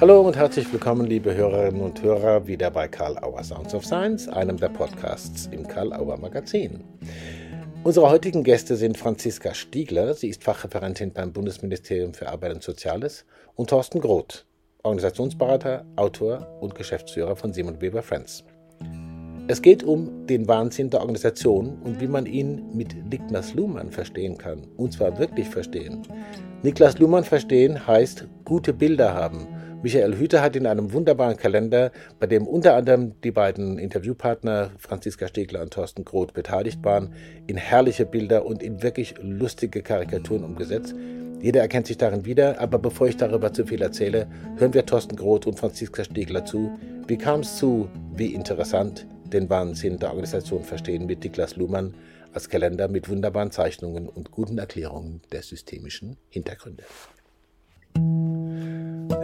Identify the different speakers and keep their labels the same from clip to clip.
Speaker 1: Hallo und herzlich willkommen, liebe Hörerinnen und Hörer, wieder bei Karl Auer Sounds of Science, einem der Podcasts im Karl Auer Magazin. Unsere heutigen Gäste sind Franziska Stiegler, sie ist Fachreferentin beim Bundesministerium für Arbeit und Soziales, und Thorsten Groth, Organisationsberater, Autor und Geschäftsführer von Simon Weber Friends. Es geht um den Wahnsinn der Organisation und wie man ihn mit Niklas Luhmann verstehen kann. Und zwar wirklich verstehen. Niklas Luhmann verstehen heißt gute Bilder haben Michael Hüter hat in einem wunderbaren Kalender, bei dem unter anderem die beiden Interviewpartner Franziska Stegler und Thorsten Groth beteiligt waren, in herrliche Bilder und in wirklich lustige Karikaturen umgesetzt. Jeder erkennt sich darin wieder, aber bevor ich darüber zu viel erzähle, hören wir Thorsten Groth und Franziska Stegler zu. Wie kam es zu, wie interessant, den Wahnsinn der Organisation verstehen mit Niklas Luhmann als Kalender mit wunderbaren Zeichnungen und guten Erklärungen der systemischen Hintergründe.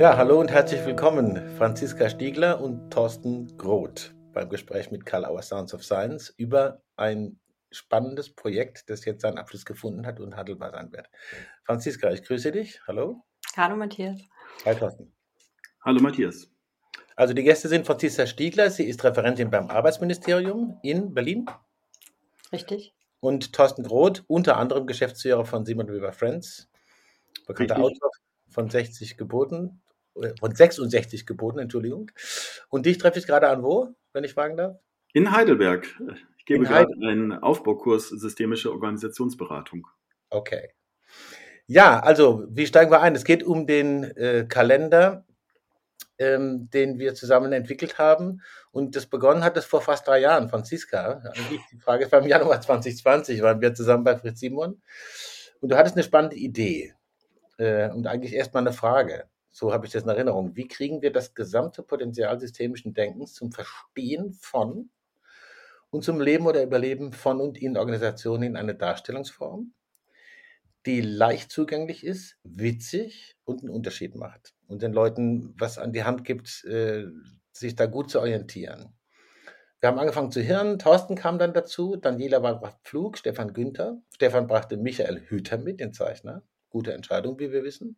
Speaker 1: Ja, hallo und herzlich willkommen, Franziska Stiegler und Thorsten Groth beim Gespräch mit Karl Auer Sounds of Science über ein spannendes Projekt, das jetzt seinen Abschluss gefunden hat und handelbar sein wird. Franziska, ich grüße dich. Hallo.
Speaker 2: Hallo Matthias.
Speaker 1: Hi Thorsten.
Speaker 3: Hallo Matthias.
Speaker 1: Also die Gäste sind Franziska Stiegler, sie ist Referentin beim Arbeitsministerium in Berlin.
Speaker 2: Richtig.
Speaker 1: Und Thorsten Groth, unter anderem Geschäftsführer von Simon Weber Friends, bekannter Richtig. Autor von 60 Geboten, von 66 Geboten, Entschuldigung. Und dich treffe ich gerade an wo, wenn ich fragen darf?
Speaker 3: In Heidelberg. Ich gebe gerade einen Aufbaukurs Systemische Organisationsberatung.
Speaker 1: Okay. Ja, also, wie steigen wir ein? Es geht um den äh, Kalender, ähm, den wir zusammen entwickelt haben. Und das begonnen hat es vor fast drei Jahren, Franziska. Die Frage ist, beim Januar 2020 waren wir zusammen bei Fritz Simon. Und du hattest eine spannende Idee. Äh, und eigentlich erstmal eine Frage so habe ich das in Erinnerung, wie kriegen wir das gesamte Potenzial systemischen Denkens zum Verstehen von und zum Leben oder Überleben von und in Organisationen in eine Darstellungsform, die leicht zugänglich ist, witzig und einen Unterschied macht und den Leuten was an die Hand gibt, äh, sich da gut zu orientieren. Wir haben angefangen zu hören, Thorsten kam dann dazu, Daniela war Pflug, Stefan Günther, Stefan brachte Michael Hüter mit, den Zeichner. Gute Entscheidung, wie wir wissen.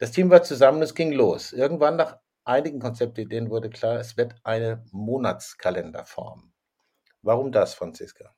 Speaker 1: Das Team war zusammen, es ging los. Irgendwann nach einigen Konzeptideen wurde klar, es wird eine Monatskalenderform. Warum das, Franziska?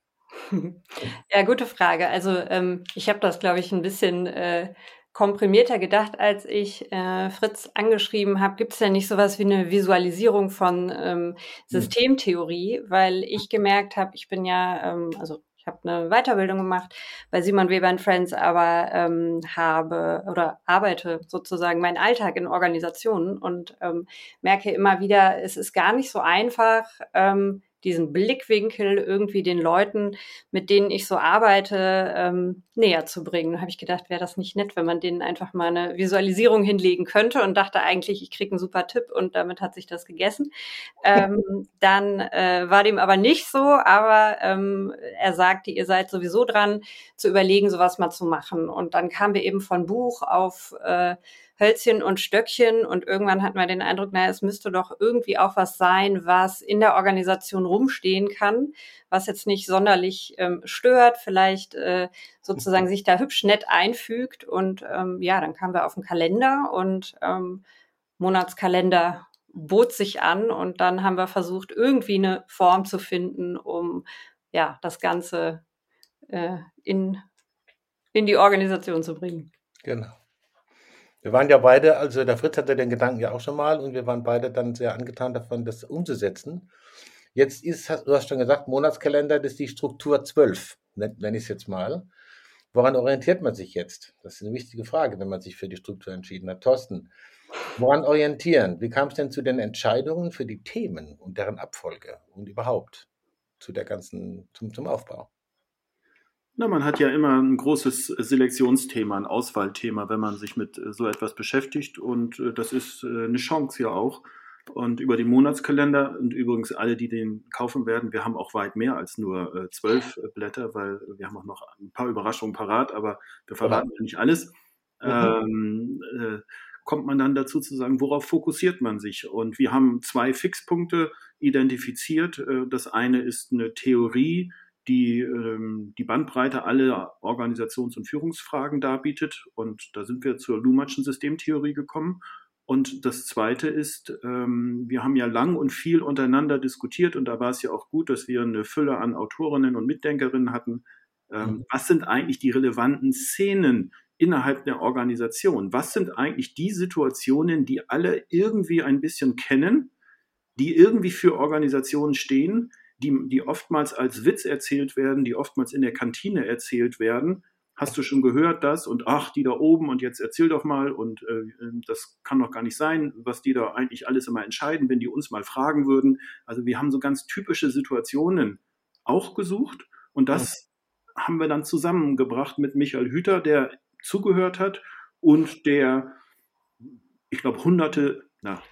Speaker 2: Ja, gute Frage. Also ähm, ich habe das, glaube ich, ein bisschen äh, komprimierter gedacht, als ich äh, Fritz angeschrieben habe. Gibt es ja nicht sowas wie eine Visualisierung von ähm, hm. Systemtheorie, weil ich gemerkt habe, ich bin ja, ähm, also ich habe eine Weiterbildung gemacht bei Simon Weber Friends, aber ähm, habe oder arbeite sozusagen meinen Alltag in Organisationen und ähm, merke immer wieder, es ist gar nicht so einfach, ähm, diesen Blickwinkel irgendwie den Leuten, mit denen ich so arbeite, ähm, näher zu bringen. Da habe ich gedacht, wäre das nicht nett, wenn man denen einfach mal eine Visualisierung hinlegen könnte und dachte eigentlich, ich kriege einen super Tipp und damit hat sich das gegessen. Ähm, dann äh, war dem aber nicht so, aber ähm, er sagte, ihr seid sowieso dran zu überlegen, sowas mal zu machen. Und dann kamen wir eben von Buch auf äh, Hölzchen und Stöckchen und irgendwann hatten wir den Eindruck, naja, es müsste doch irgendwie auch was sein, was in der Organisation rumstehen kann, was jetzt nicht sonderlich ähm, stört, vielleicht äh, sozusagen sich da hübsch nett einfügt und ähm, ja, dann kamen wir auf den Kalender und ähm, Monatskalender bot sich an und dann haben wir versucht, irgendwie eine Form zu finden, um ja, das Ganze äh, in, in die Organisation zu bringen.
Speaker 1: Genau. Wir waren ja beide, also der Fritz hatte den Gedanken ja auch schon mal und wir waren beide dann sehr angetan davon, das umzusetzen. Jetzt ist, du hast schon gesagt, Monatskalender, das ist die Struktur 12, nenne ich es jetzt mal. Woran orientiert man sich jetzt? Das ist eine wichtige Frage, wenn man sich für die Struktur entschieden hat. Thorsten, woran orientieren? Wie kam es denn zu den Entscheidungen für die Themen und deren Abfolge und überhaupt zu der ganzen, zum, zum Aufbau?
Speaker 3: Na, man hat ja immer ein großes Selektionsthema, ein Auswahlthema, wenn man sich mit äh, so etwas beschäftigt. Und äh, das ist äh, eine Chance ja auch. Und über den Monatskalender und übrigens alle, die den kaufen werden, wir haben auch weit mehr als nur zwölf Blätter, weil wir haben auch noch ein paar Überraschungen parat, aber wir verraten ja nicht alles. Mhm. Ähm, äh, kommt man dann dazu zu sagen, worauf fokussiert man sich? Und wir haben zwei Fixpunkte identifiziert. Das eine ist eine Theorie, die ähm, die Bandbreite aller Organisations- und Führungsfragen darbietet. Und da sind wir zur Luhmannschen Systemtheorie gekommen. Und das Zweite ist, ähm, wir haben ja lang und viel untereinander diskutiert und da war es ja auch gut, dass wir eine Fülle an Autorinnen und Mitdenkerinnen hatten. Ähm, mhm. Was sind eigentlich die relevanten Szenen innerhalb der Organisation? Was sind eigentlich die Situationen, die alle irgendwie ein bisschen kennen, die irgendwie für Organisationen stehen, die, die oftmals als Witz erzählt werden, die oftmals in der Kantine erzählt werden hast du schon gehört das und ach, die da oben und jetzt erzähl doch mal und äh, das kann doch gar nicht sein, was die da eigentlich alles immer entscheiden, wenn die uns mal fragen würden. Also wir haben so ganz typische Situationen auch gesucht und das ja. haben wir dann zusammengebracht mit Michael Hüter, der zugehört hat und der, ich glaube, hunderte na,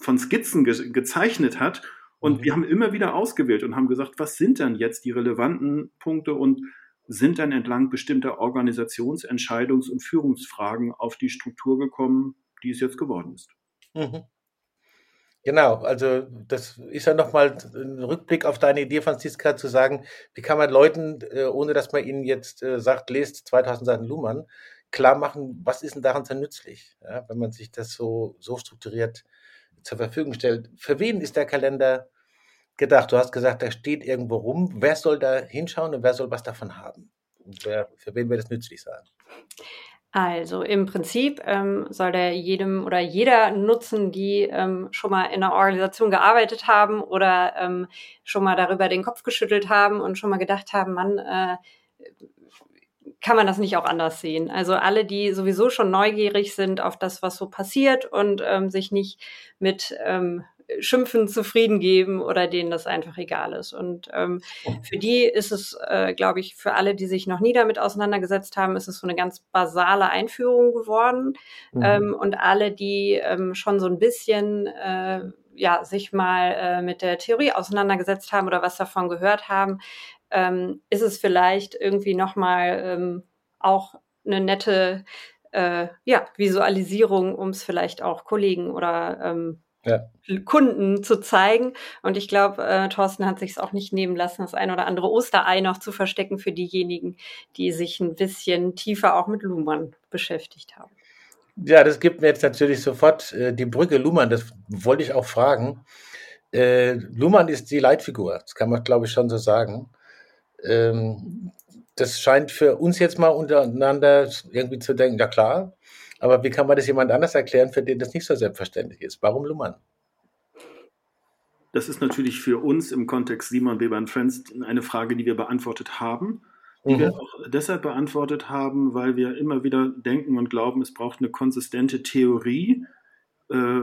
Speaker 3: von Skizzen ge gezeichnet hat. Und mhm. wir haben immer wieder ausgewählt und haben gesagt, was sind denn jetzt die relevanten Punkte und sind dann entlang bestimmter Organisations-, Entscheidungs- und Führungsfragen auf die Struktur gekommen, die es jetzt geworden ist. Mhm.
Speaker 1: Genau, also das ist ja nochmal ein Rückblick auf deine Idee, Franziska, zu sagen, wie kann man Leuten, äh, ohne dass man ihnen jetzt äh, sagt, lest 2000 Seiten Luhmann, klar machen, was ist denn daran so nützlich, ja, wenn man sich das so, so strukturiert zur Verfügung stellt. Für wen ist der Kalender gedacht? Du hast gesagt, der steht irgendwo rum. Wer soll da hinschauen und wer soll was davon haben? Und wer, für wen wird es nützlich sein?
Speaker 2: Also im Prinzip ähm, soll der jedem oder jeder nutzen, die ähm, schon mal in einer Organisation gearbeitet haben oder ähm, schon mal darüber den Kopf geschüttelt haben und schon mal gedacht haben, man äh, kann man das nicht auch anders sehen? Also alle, die sowieso schon neugierig sind auf das, was so passiert und ähm, sich nicht mit ähm, Schimpfen zufrieden geben oder denen das einfach egal ist. Und ähm, für die ist es, äh, glaube ich, für alle, die sich noch nie damit auseinandergesetzt haben, ist es so eine ganz basale Einführung geworden. Mhm. Ähm, und alle, die ähm, schon so ein bisschen äh, ja, sich mal äh, mit der Theorie auseinandergesetzt haben oder was davon gehört haben, ähm, ist es vielleicht irgendwie nochmal ähm, auch eine nette äh, ja, Visualisierung, um es vielleicht auch Kollegen oder ähm, ja. Kunden zu zeigen. Und ich glaube, äh, Thorsten hat sich es auch nicht nehmen lassen, das ein oder andere Osterei noch zu verstecken für diejenigen, die sich ein bisschen tiefer auch mit Luhmann beschäftigt haben.
Speaker 1: Ja, das gibt mir jetzt natürlich sofort äh, die Brücke Luhmann, das wollte ich auch fragen. Äh, Luhmann ist die Leitfigur, das kann man, glaube ich, schon so sagen. Ähm, das scheint für uns jetzt mal untereinander irgendwie zu denken, ja klar, aber wie kann man das jemand anders erklären, für den das nicht so selbstverständlich ist? Warum Luhmann?
Speaker 3: Das ist natürlich für uns im Kontext Simon Weber Friends eine Frage, die wir beantwortet haben. Die mhm. wir auch deshalb beantwortet haben, weil wir immer wieder denken und glauben, es braucht eine konsistente Theorie, äh,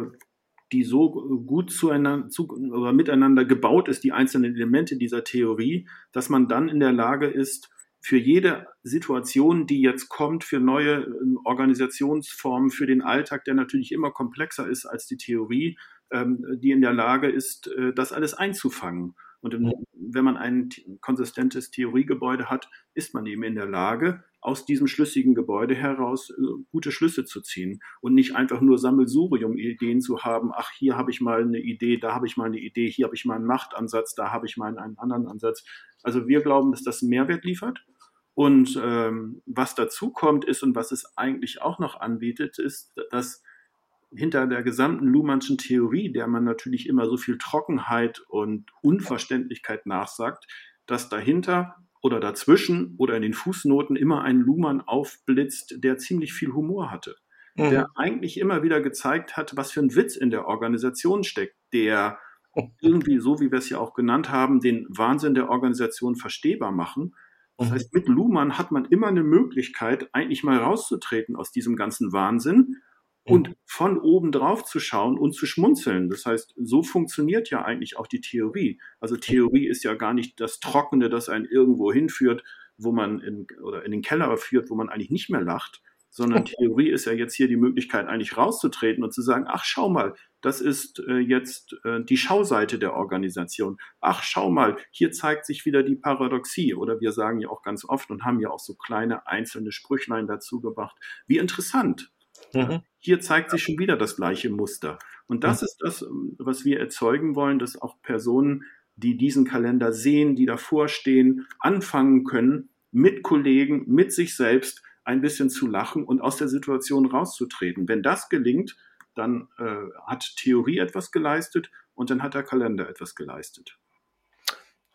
Speaker 3: die so gut zueinander zu, oder miteinander gebaut ist, die einzelnen Elemente dieser Theorie, dass man dann in der Lage ist, für jede Situation, die jetzt kommt, für neue ähm, Organisationsformen, für den Alltag, der natürlich immer komplexer ist als die Theorie, ähm, die in der Lage ist, äh, das alles einzufangen. Und wenn man ein konsistentes Theoriegebäude hat, ist man eben in der Lage, aus diesem schlüssigen Gebäude heraus äh, gute Schlüsse zu ziehen und nicht einfach nur Sammelsurium-Ideen zu haben, ach, hier habe ich mal eine Idee, da habe ich mal eine Idee, hier habe ich mal einen Machtansatz, da habe ich mal einen anderen Ansatz. Also wir glauben, dass das einen Mehrwert liefert. Und ähm, was dazu kommt ist und was es eigentlich auch noch anbietet, ist, dass hinter der gesamten Luhmannschen Theorie, der man natürlich immer so viel Trockenheit und Unverständlichkeit nachsagt, dass dahinter oder dazwischen oder in den Fußnoten immer ein Luhmann aufblitzt, der ziemlich viel Humor hatte. Mhm. Der eigentlich immer wieder gezeigt hat, was für ein Witz in der Organisation steckt, der irgendwie, so wie wir es ja auch genannt haben, den Wahnsinn der Organisation verstehbar machen. Das mhm. heißt, mit Luhmann hat man immer eine Möglichkeit, eigentlich mal rauszutreten aus diesem ganzen Wahnsinn und von oben drauf zu schauen und zu schmunzeln. Das heißt, so funktioniert ja eigentlich auch die Theorie. Also Theorie ist ja gar nicht das Trockene, das einen irgendwo hinführt, wo man in, oder in den Keller führt, wo man eigentlich nicht mehr lacht, sondern Theorie ist ja jetzt hier die Möglichkeit, eigentlich rauszutreten und zu sagen, ach, schau mal, das ist äh, jetzt äh, die Schauseite der Organisation. Ach, schau mal, hier zeigt sich wieder die Paradoxie. Oder wir sagen ja auch ganz oft und haben ja auch so kleine einzelne Sprüchlein dazu gebracht. Wie interessant. Mhm. Hier zeigt sich schon wieder das gleiche Muster. Und das mhm. ist das, was wir erzeugen wollen, dass auch Personen, die diesen Kalender sehen, die davor stehen, anfangen können, mit Kollegen, mit sich selbst ein bisschen zu lachen und aus der Situation rauszutreten. Wenn das gelingt, dann äh, hat Theorie etwas geleistet und dann hat der Kalender etwas geleistet.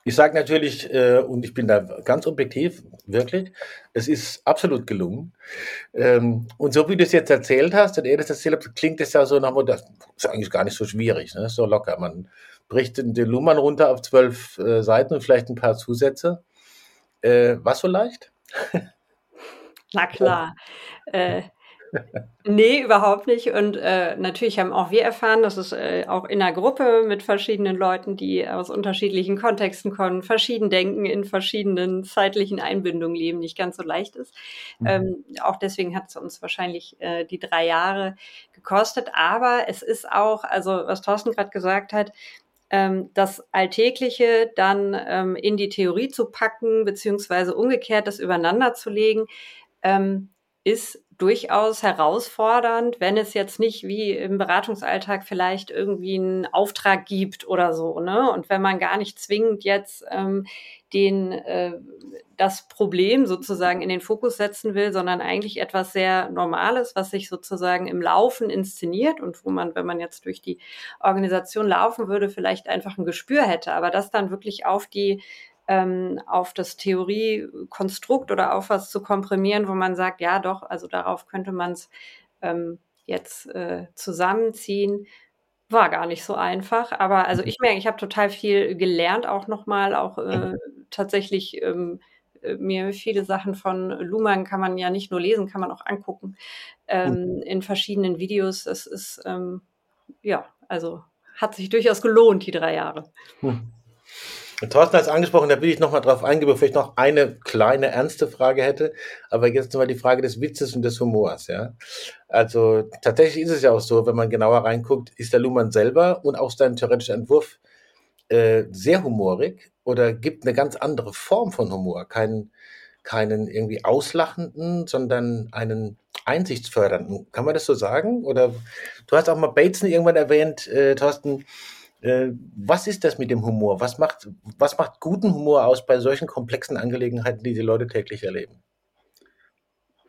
Speaker 1: Ich sage natürlich, äh, und ich bin da ganz objektiv, wirklich, es ist absolut gelungen. Ähm, und so wie du es jetzt erzählt hast und er das erzählt hat, klingt es ja so nach, das ist eigentlich gar nicht so schwierig, ne? so locker. Man bricht den, Luhmann runter auf zwölf äh, Seiten und vielleicht ein paar Zusätze. Äh, was so leicht?
Speaker 2: Na klar. Äh, nee, überhaupt nicht. Und äh, natürlich haben auch wir erfahren, dass es äh, auch in einer Gruppe mit verschiedenen Leuten, die aus unterschiedlichen Kontexten kommen, verschieden denken, in verschiedenen zeitlichen Einbindungen leben, nicht ganz so leicht ist. Mhm. Ähm, auch deswegen hat es uns wahrscheinlich äh, die drei Jahre gekostet. Aber es ist auch, also was Thorsten gerade gesagt hat, ähm, das Alltägliche dann ähm, in die Theorie zu packen, beziehungsweise umgekehrt das übereinander zu legen, ähm, ist durchaus herausfordernd, wenn es jetzt nicht wie im Beratungsalltag vielleicht irgendwie einen Auftrag gibt oder so, ne? Und wenn man gar nicht zwingend jetzt ähm, den äh, das Problem sozusagen in den Fokus setzen will, sondern eigentlich etwas sehr Normales, was sich sozusagen im Laufen inszeniert und wo man, wenn man jetzt durch die Organisation laufen würde, vielleicht einfach ein Gespür hätte, aber das dann wirklich auf die ähm, auf das Theoriekonstrukt oder auf was zu komprimieren, wo man sagt, ja doch, also darauf könnte man es ähm, jetzt äh, zusammenziehen. War gar nicht so einfach, aber also mhm. ich merke, ich habe total viel gelernt, auch nochmal, auch äh, tatsächlich ähm, äh, mir viele Sachen von Luhmann kann man ja nicht nur lesen, kann man auch angucken ähm, mhm. in verschiedenen Videos. Es ist, ähm, ja, also hat sich durchaus gelohnt, die drei Jahre. Hm.
Speaker 1: Thorsten hat es angesprochen, da will ich nochmal drauf eingehen, bevor ich noch eine kleine ernste Frage hätte. Aber jetzt nochmal die Frage des Witzes und des Humors, ja. Also tatsächlich ist es ja auch so, wenn man genauer reinguckt, ist der Luhmann selber und auch sein theoretischer Entwurf äh, sehr humorig oder gibt eine ganz andere Form von Humor. Keinen, keinen irgendwie auslachenden, sondern einen einsichtsfördernden. Kann man das so sagen? Oder du hast auch mal Bateson irgendwann erwähnt, äh, Thorsten, äh, was ist das mit dem Humor? Was macht, was macht guten Humor aus bei solchen komplexen Angelegenheiten, die die Leute täglich erleben?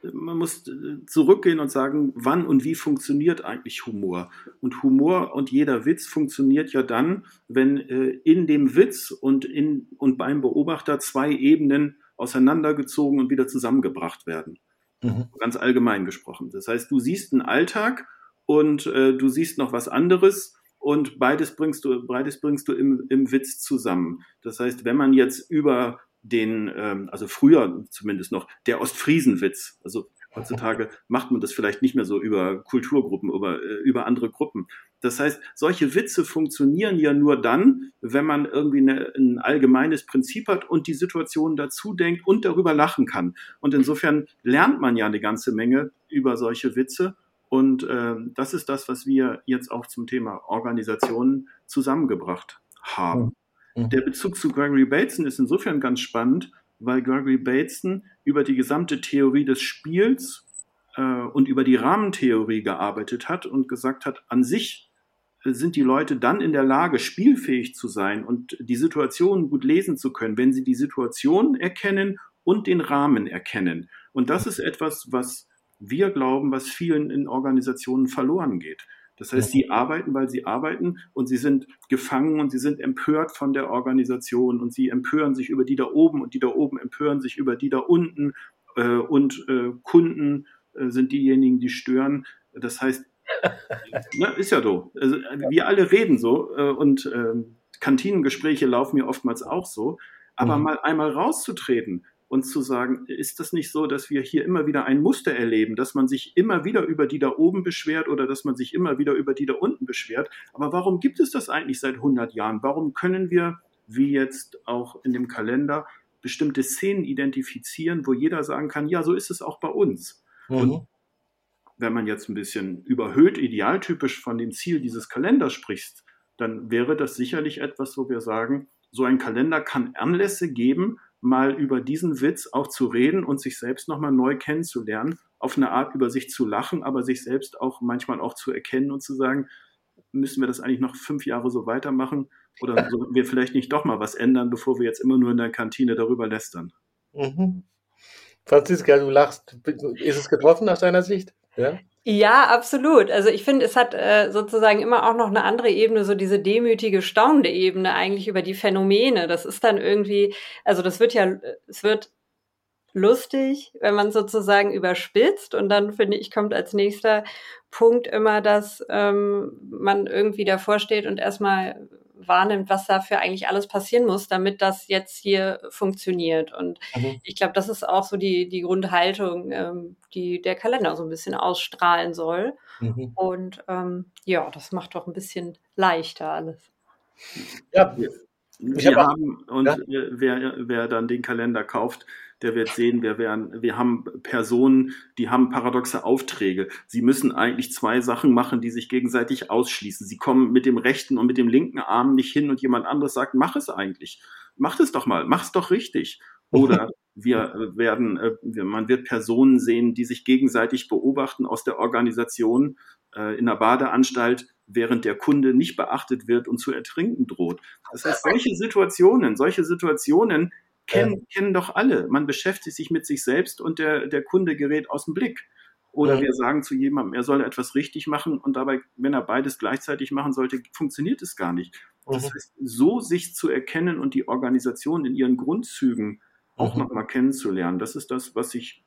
Speaker 3: Man muss äh, zurückgehen und sagen, wann und wie funktioniert eigentlich Humor? Und Humor und jeder Witz funktioniert ja dann, wenn äh, in dem Witz und, in, und beim Beobachter zwei Ebenen auseinandergezogen und wieder zusammengebracht werden. Mhm. Ganz allgemein gesprochen. Das heißt, du siehst einen Alltag und äh, du siehst noch was anderes und beides bringst du, beides bringst du im, im Witz zusammen. Das heißt, wenn man jetzt über den, ähm, also früher zumindest noch, der Ostfriesenwitz, also heutzutage macht man das vielleicht nicht mehr so über Kulturgruppen, über, äh, über andere Gruppen. Das heißt, solche Witze funktionieren ja nur dann, wenn man irgendwie eine, ein allgemeines Prinzip hat und die Situation dazu denkt und darüber lachen kann. Und insofern lernt man ja eine ganze Menge über solche Witze und äh, das ist das, was wir jetzt auch zum Thema Organisation zusammengebracht haben. Mhm. Der Bezug zu Gregory Bateson ist insofern ganz spannend, weil Gregory Bateson über die gesamte Theorie des Spiels äh, und über die Rahmentheorie gearbeitet hat und gesagt hat, an sich sind die Leute dann in der Lage, spielfähig zu sein und die Situation gut lesen zu können, wenn sie die Situation erkennen und den Rahmen erkennen. Und das ist etwas, was wir glauben, was vielen in Organisationen verloren geht. Das heißt, sie arbeiten, weil sie arbeiten und sie sind gefangen und sie sind empört von der Organisation und sie empören sich über die da oben und die da oben empören sich über die da unten äh, und äh, Kunden äh, sind diejenigen, die stören. Das heißt, ne, ist ja so. Also, wir alle reden so äh, und ähm, Kantinengespräche laufen ja oftmals auch so. Aber mhm. mal einmal rauszutreten und zu sagen, ist das nicht so, dass wir hier immer wieder ein Muster erleben, dass man sich immer wieder über die da oben beschwert oder dass man sich immer wieder über die da unten beschwert? Aber warum gibt es das eigentlich seit 100 Jahren? Warum können wir, wie jetzt auch in dem Kalender, bestimmte Szenen identifizieren, wo jeder sagen kann, ja, so ist es auch bei uns. Mhm. Und wenn man jetzt ein bisschen überhöht idealtypisch von dem Ziel dieses Kalenders spricht, dann wäre das sicherlich etwas, wo wir sagen, so ein Kalender kann Anlässe geben, mal über diesen Witz auch zu reden und sich selbst nochmal neu kennenzulernen, auf eine Art über sich zu lachen, aber sich selbst auch manchmal auch zu erkennen und zu sagen, müssen wir das eigentlich noch fünf Jahre so weitermachen oder sollten wir vielleicht nicht doch mal was ändern, bevor wir jetzt immer nur in der Kantine darüber lästern?
Speaker 1: Mhm. Franziska, du lachst. Ist es getroffen aus deiner Sicht?
Speaker 2: Ja? Ja, absolut. Also ich finde, es hat äh, sozusagen immer auch noch eine andere Ebene, so diese demütige, staunende Ebene eigentlich über die Phänomene. Das ist dann irgendwie, also das wird ja, es wird lustig, wenn man sozusagen überspitzt. Und dann finde ich, kommt als nächster Punkt immer, dass ähm, man irgendwie davor steht und erstmal wahrnimmt, was dafür eigentlich alles passieren muss, damit das jetzt hier funktioniert. Und mhm. ich glaube, das ist auch so die, die Grundhaltung, ähm, die der Kalender so ein bisschen ausstrahlen soll. Mhm. Und ähm, ja, das macht doch ein bisschen leichter alles.
Speaker 3: Ja, wir, wir haben, und ja? wer, wer dann den Kalender kauft, der wird sehen, wir, werden, wir haben Personen, die haben paradoxe Aufträge. Sie müssen eigentlich zwei Sachen machen, die sich gegenseitig ausschließen. Sie kommen mit dem rechten und mit dem linken Arm nicht hin und jemand anderes sagt, mach es eigentlich. Mach es doch mal, mach es doch richtig. Oder wir werden, äh, man wird Personen sehen, die sich gegenseitig beobachten aus der Organisation äh, in der Badeanstalt, während der Kunde nicht beachtet wird und zu ertrinken droht. Das heißt, solche Situationen, solche Situationen kennen, ja. kennen doch alle. Man beschäftigt sich mit sich selbst und der, der Kunde gerät aus dem Blick. Oder ja. wir sagen zu jemandem, er soll etwas richtig machen und dabei, wenn er beides gleichzeitig machen sollte, funktioniert es gar nicht. Das mhm. heißt, so sich zu erkennen und die Organisation in ihren Grundzügen auch mhm. nochmal kennenzulernen, das ist das, was sich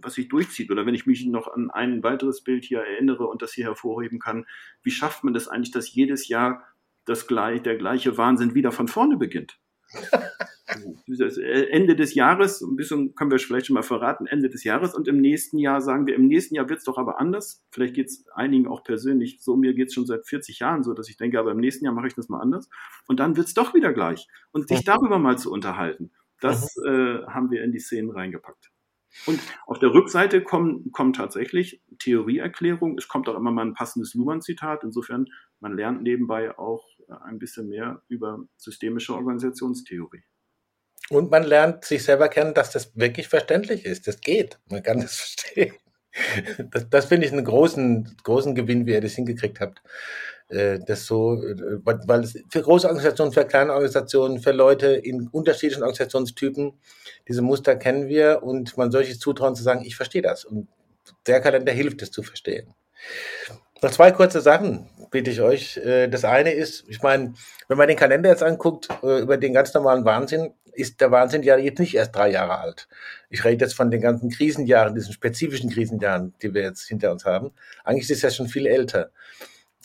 Speaker 3: was sich durchzieht. Oder wenn ich mich noch an ein weiteres Bild hier erinnere und das hier hervorheben kann, wie schafft man das eigentlich, dass jedes Jahr das gleich, der gleiche Wahnsinn wieder von vorne beginnt? Äh, Ende des Jahres, ein bisschen können wir vielleicht schon mal verraten, Ende des Jahres und im nächsten Jahr sagen wir, im nächsten Jahr wird es doch aber anders. Vielleicht geht es einigen auch persönlich so, mir geht es schon seit 40 Jahren so, dass ich denke, aber im nächsten Jahr mache ich das mal anders. Und dann wird es doch wieder gleich. Und sich darüber mal zu unterhalten, das äh, haben wir in die Szenen reingepackt. Und auf der Rückseite kommen, kommen tatsächlich Theorieerklärungen. Es kommt auch immer mal ein passendes Luhmann-Zitat. Insofern, man lernt nebenbei auch ein bisschen mehr über systemische Organisationstheorie.
Speaker 1: Und man lernt sich selber kennen, dass das wirklich verständlich ist. Das geht. Man kann das verstehen. Das, das finde ich einen großen, großen Gewinn, wie ihr das hingekriegt habt. Äh, das so, äh, weil es für große Organisationen, für kleine Organisationen, für Leute in unterschiedlichen Organisationstypen, diese Muster kennen wir und man sich zutrauen zu sagen, ich verstehe das. Und der Kalender hilft es zu verstehen. Noch zwei kurze Sachen bitte ich euch. Äh, das eine ist, ich meine, wenn man den Kalender jetzt anguckt, über den ganz normalen Wahnsinn, ist der Wahnsinn ja jetzt nicht erst drei Jahre alt. Ich rede jetzt von den ganzen Krisenjahren, diesen spezifischen Krisenjahren, die wir jetzt hinter uns haben. Eigentlich ist es ja schon viel älter,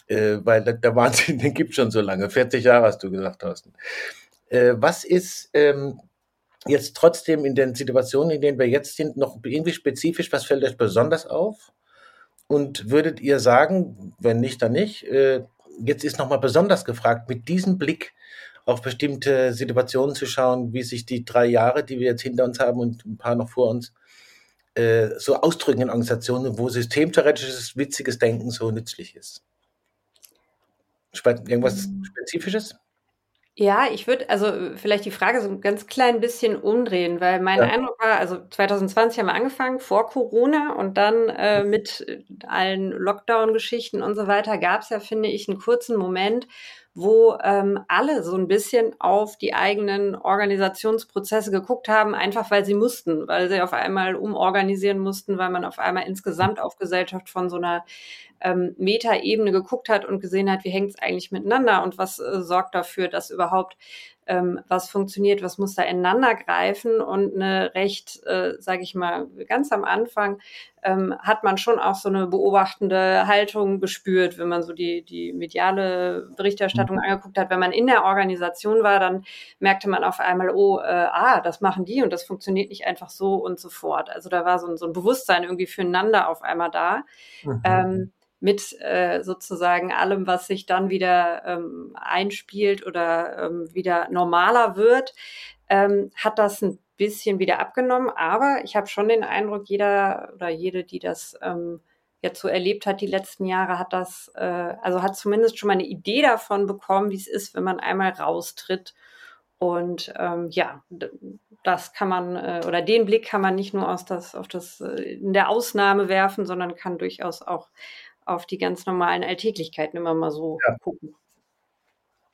Speaker 1: äh, weil der Wahnsinn, den gibt schon so lange. 40 Jahre hast du gesagt, Thorsten. Äh, was ist ähm, jetzt trotzdem in den Situationen, in denen wir jetzt sind, noch irgendwie spezifisch? Was fällt euch besonders auf? Und würdet ihr sagen, wenn nicht, dann nicht, äh, jetzt ist nochmal besonders gefragt, mit diesem Blick auf bestimmte Situationen zu schauen, wie sich die drei Jahre, die wir jetzt hinter uns haben und ein paar noch vor uns, äh, so ausdrücken in Organisationen, wo systemtheoretisches, witziges Denken so nützlich ist. Irgendwas mhm. Spezifisches?
Speaker 2: Ja, ich würde also vielleicht die Frage so ein ganz klein bisschen umdrehen, weil mein ja. Eindruck war, also 2020 haben wir angefangen, vor Corona und dann äh, mit allen Lockdown-Geschichten und so weiter gab es ja, finde ich, einen kurzen Moment, wo ähm, alle so ein bisschen auf die eigenen Organisationsprozesse geguckt haben, einfach weil sie mussten, weil sie auf einmal umorganisieren mussten, weil man auf einmal insgesamt auf Gesellschaft von so einer ähm, Metaebene geguckt hat und gesehen hat, wie hängt es eigentlich miteinander und was äh, sorgt dafür, dass überhaupt ähm, was funktioniert, was muss da ineinander greifen und eine recht, äh, sage ich mal, ganz am Anfang ähm, hat man schon auch so eine beobachtende Haltung gespürt, wenn man so die, die mediale Berichterstattung mhm. angeguckt hat. Wenn man in der Organisation war, dann merkte man auf einmal, oh, äh, ah, das machen die und das funktioniert nicht einfach so und so fort. Also da war so ein, so ein Bewusstsein irgendwie füreinander auf einmal da. Mhm. Ähm, mit äh, sozusagen allem, was sich dann wieder ähm, einspielt oder ähm, wieder normaler wird, ähm, hat das ein bisschen wieder abgenommen. Aber ich habe schon den Eindruck, jeder oder jede, die das ähm, jetzt so erlebt hat die letzten Jahre, hat das, äh, also hat zumindest schon mal eine Idee davon bekommen, wie es ist, wenn man einmal raustritt. Und ähm, ja, das kann man, äh, oder den Blick kann man nicht nur aus das, auf das äh, in der Ausnahme werfen, sondern kann durchaus auch auf die ganz normalen Alltäglichkeiten immer mal so ja. gucken.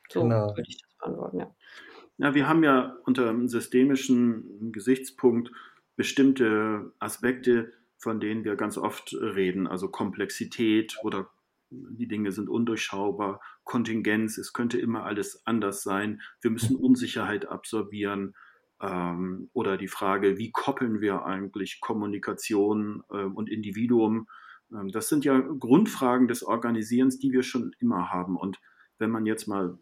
Speaker 3: So genau. würde ich das beantworten, ja. Ja, wir haben ja unter einem systemischen Gesichtspunkt bestimmte Aspekte von denen wir ganz oft reden, also Komplexität oder die Dinge sind undurchschaubar, Kontingenz, es könnte immer alles anders sein, wir müssen Unsicherheit absorbieren ähm, oder die Frage, wie koppeln wir eigentlich Kommunikation äh, und Individuum. Ähm, das sind ja Grundfragen des Organisierens, die wir schon immer haben. Und wenn man jetzt mal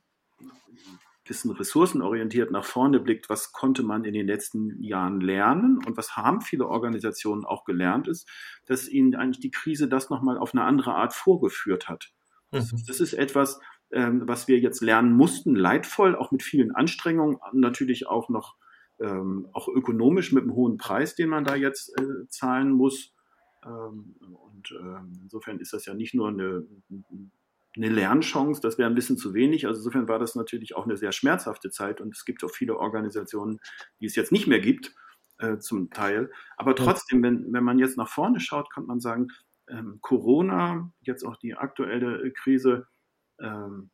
Speaker 3: bisschen ressourcenorientiert nach vorne blickt, was konnte man in den letzten Jahren lernen und was haben viele Organisationen auch gelernt, ist, dass ihnen eigentlich die Krise das nochmal auf eine andere Art vorgeführt hat. Mhm. Das ist etwas, ähm, was wir jetzt lernen mussten, leidvoll, auch mit vielen Anstrengungen, natürlich auch noch ähm, auch ökonomisch mit einem hohen Preis, den man da jetzt äh, zahlen muss. Ähm, und ähm, insofern ist das ja nicht nur eine, eine Lernchance, das wäre ein bisschen zu wenig. Also insofern war das natürlich auch eine sehr schmerzhafte Zeit und es gibt auch viele Organisationen, die es jetzt nicht mehr gibt, äh, zum Teil. Aber trotzdem, wenn, wenn man jetzt nach vorne schaut, kann man sagen, ähm, Corona, jetzt auch die aktuelle Krise ähm,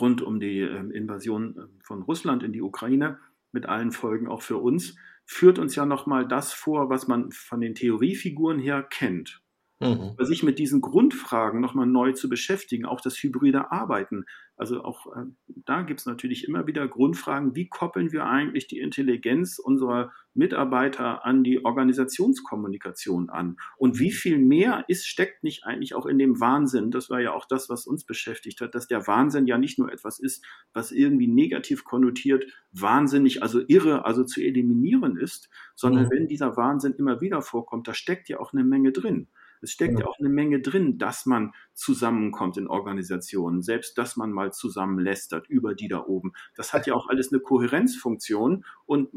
Speaker 3: rund um die ähm, Invasion äh, von Russland in die Ukraine, mit allen Folgen auch für uns, führt uns ja nochmal das vor, was man von den Theoriefiguren her kennt. Mhm. Sich mit diesen Grundfragen nochmal neu zu beschäftigen, auch das hybride Arbeiten. Also auch äh, da gibt es natürlich immer wieder Grundfragen, wie koppeln wir eigentlich die Intelligenz unserer Mitarbeiter an die Organisationskommunikation an? Und wie viel mehr ist, steckt nicht eigentlich auch in dem Wahnsinn? Das war ja auch das, was uns beschäftigt hat, dass der Wahnsinn ja nicht nur etwas ist, was irgendwie negativ konnotiert, wahnsinnig, also irre, also zu eliminieren ist, sondern mhm. wenn dieser Wahnsinn immer wieder vorkommt, da steckt ja auch eine Menge drin. Es steckt ja. auch eine Menge drin, dass man zusammenkommt in Organisationen, selbst dass man mal zusammen lästert über die da oben. Das hat ja auch alles eine Kohärenzfunktion und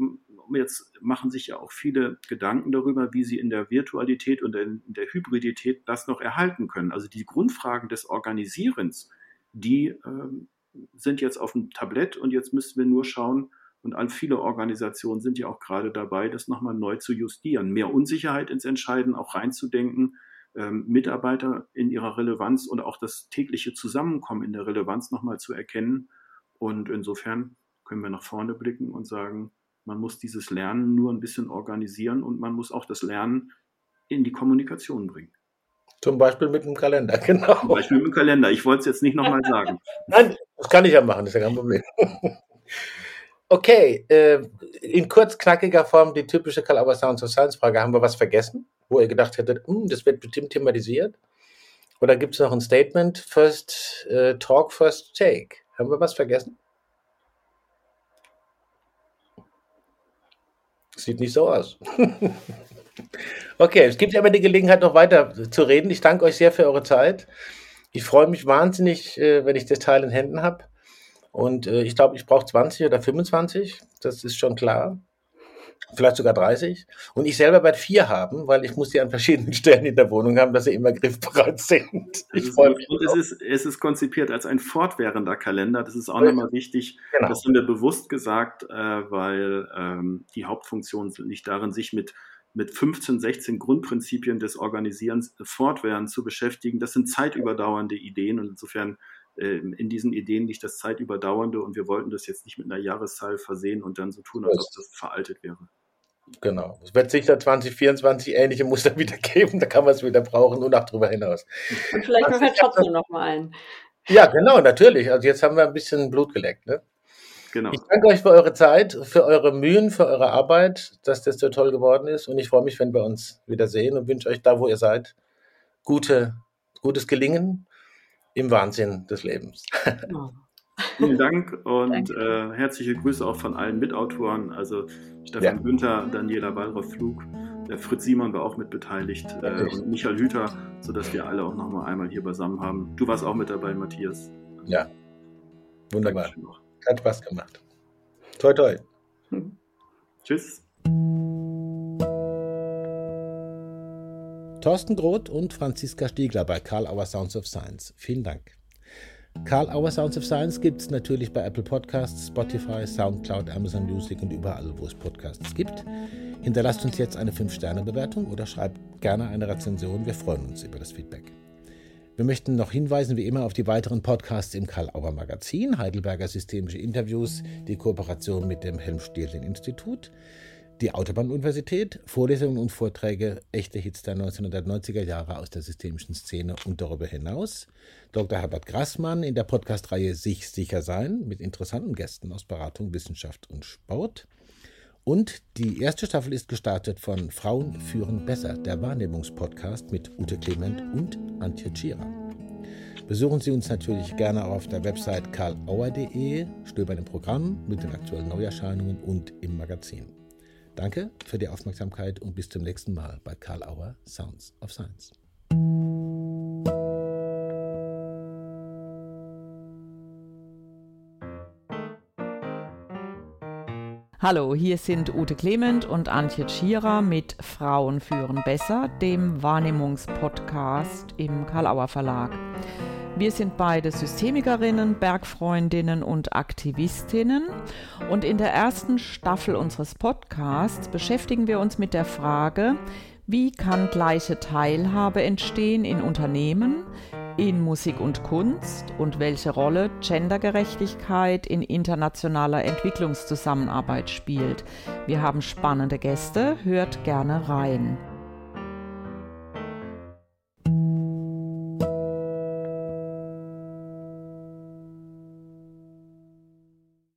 Speaker 3: jetzt machen sich ja auch viele Gedanken darüber, wie sie in der Virtualität und in der Hybridität das noch erhalten können. Also die Grundfragen des Organisierens, die äh, sind jetzt auf dem Tablett und jetzt müssen wir nur schauen, und all viele Organisationen sind ja auch gerade dabei, das nochmal neu zu justieren, mehr Unsicherheit ins Entscheiden auch reinzudenken, ähm, Mitarbeiter in ihrer Relevanz und auch das tägliche Zusammenkommen in der Relevanz nochmal zu erkennen. Und insofern können wir nach vorne blicken und sagen, man muss dieses Lernen nur ein bisschen organisieren und man muss auch das Lernen in die Kommunikation bringen.
Speaker 1: Zum Beispiel mit dem Kalender, genau.
Speaker 3: Zum Beispiel mit dem Kalender. Ich wollte es jetzt nicht nochmal sagen.
Speaker 1: Nein, das kann ich ja machen, das ist ja kein Problem. Okay, äh, in kurz knackiger Form die typische Calabar Sounds of Science Frage. Haben wir was vergessen? Wo ihr gedacht hättet, hm, das wird bestimmt thematisiert? Oder gibt es noch ein Statement? First uh, Talk, First Take. Haben wir was vergessen? Sieht nicht so aus. okay, es gibt immer die Gelegenheit, noch weiter zu reden. Ich danke euch sehr für eure Zeit. Ich freue mich wahnsinnig, äh, wenn ich das Teil in Händen habe. Und äh, ich glaube, ich brauche 20 oder 25. Das ist schon klar vielleicht sogar 30. Und ich selber werde vier haben, weil ich muss die an verschiedenen Stellen in der Wohnung haben, dass sie immer griffbereit sind.
Speaker 3: Ich freue mich. Und es ist, es ist konzipiert als ein fortwährender Kalender. Das ist auch nochmal wichtig. Genau. Das haben wir bewusst gesagt, äh, weil ähm, die Hauptfunktion liegt darin, sich mit mit 15, 16 Grundprinzipien des Organisierens fortwährend zu beschäftigen. Das sind zeitüberdauernde Ideen und insofern in diesen Ideen liegt das zeitüberdauernde und wir wollten das jetzt nicht mit einer Jahreszahl versehen und dann so tun, als ob das veraltet wäre.
Speaker 1: Genau. Es wird sicher 2024 ähnliche Muster wieder geben, da kann man es wieder brauchen und auch darüber hinaus.
Speaker 2: Und vielleicht machen wir trotzdem nochmal ein.
Speaker 1: Ja, genau, natürlich. Also jetzt haben wir ein bisschen Blut geleckt. Ne? Genau. Ich danke euch für eure Zeit, für eure Mühen, für eure Arbeit, dass das so toll geworden ist. Und ich freue mich, wenn wir uns wiedersehen und wünsche euch da, wo ihr seid, gute, gutes Gelingen im Wahnsinn des Lebens.
Speaker 3: Genau. Vielen Dank und äh, herzliche Grüße auch von allen Mitautoren, also Stefan ja. Günther, Daniela Wallroff-Flug, der Fritz Simon war auch mit beteiligt äh, und Michael Hüter, sodass wir alle auch nochmal einmal hier beisammen haben. Du warst auch mit dabei, Matthias.
Speaker 1: Ja, wunderbar. Hat Spaß gemacht. Toi, toi.
Speaker 3: Tschüss.
Speaker 1: Thorsten Groth und Franziska Stiegler bei Karl Auer Sounds of Science. Vielen Dank. Karl Auer Sounds of Science gibt es natürlich bei Apple Podcasts, Spotify, Soundcloud, Amazon Music und überall, wo es Podcasts gibt. Hinterlasst uns jetzt eine 5-Sterne-Bewertung oder schreibt gerne eine Rezension. Wir freuen uns über das Feedback. Wir möchten noch hinweisen, wie immer, auf die weiteren Podcasts im Karl-Auer Magazin, Heidelberger Systemische Interviews, die Kooperation mit dem Helmstierlin Institut, Die Autobahnuniversität, Vorlesungen und Vorträge, echte Hits der 1990er Jahre aus der systemischen Szene und darüber hinaus. Dr. Herbert Grassmann in der Podcast-Reihe Sich sicher sein mit interessanten Gästen aus Beratung, Wissenschaft und Sport. Und die erste Staffel ist gestartet von Frauen führen besser, der Wahrnehmungspodcast mit Ute Clement und Antje Tschira. Besuchen Sie uns natürlich gerne auf der Website karlauer.de, stöbern im Programm mit den aktuellen Neuerscheinungen und im Magazin. Danke für die Aufmerksamkeit und bis zum nächsten Mal bei Karl Auer Sounds of Science.
Speaker 4: Hallo, hier sind Ute Clement und Antje Schierer mit Frauen führen besser, dem Wahrnehmungspodcast im Karl Auer Verlag. Wir sind beide Systemikerinnen, Bergfreundinnen und Aktivistinnen. Und in der ersten Staffel unseres Podcasts beschäftigen wir uns mit der Frage, wie kann gleiche Teilhabe entstehen in Unternehmen, in Musik und Kunst und welche Rolle Gendergerechtigkeit in internationaler Entwicklungszusammenarbeit spielt. Wir haben spannende Gäste, hört gerne rein.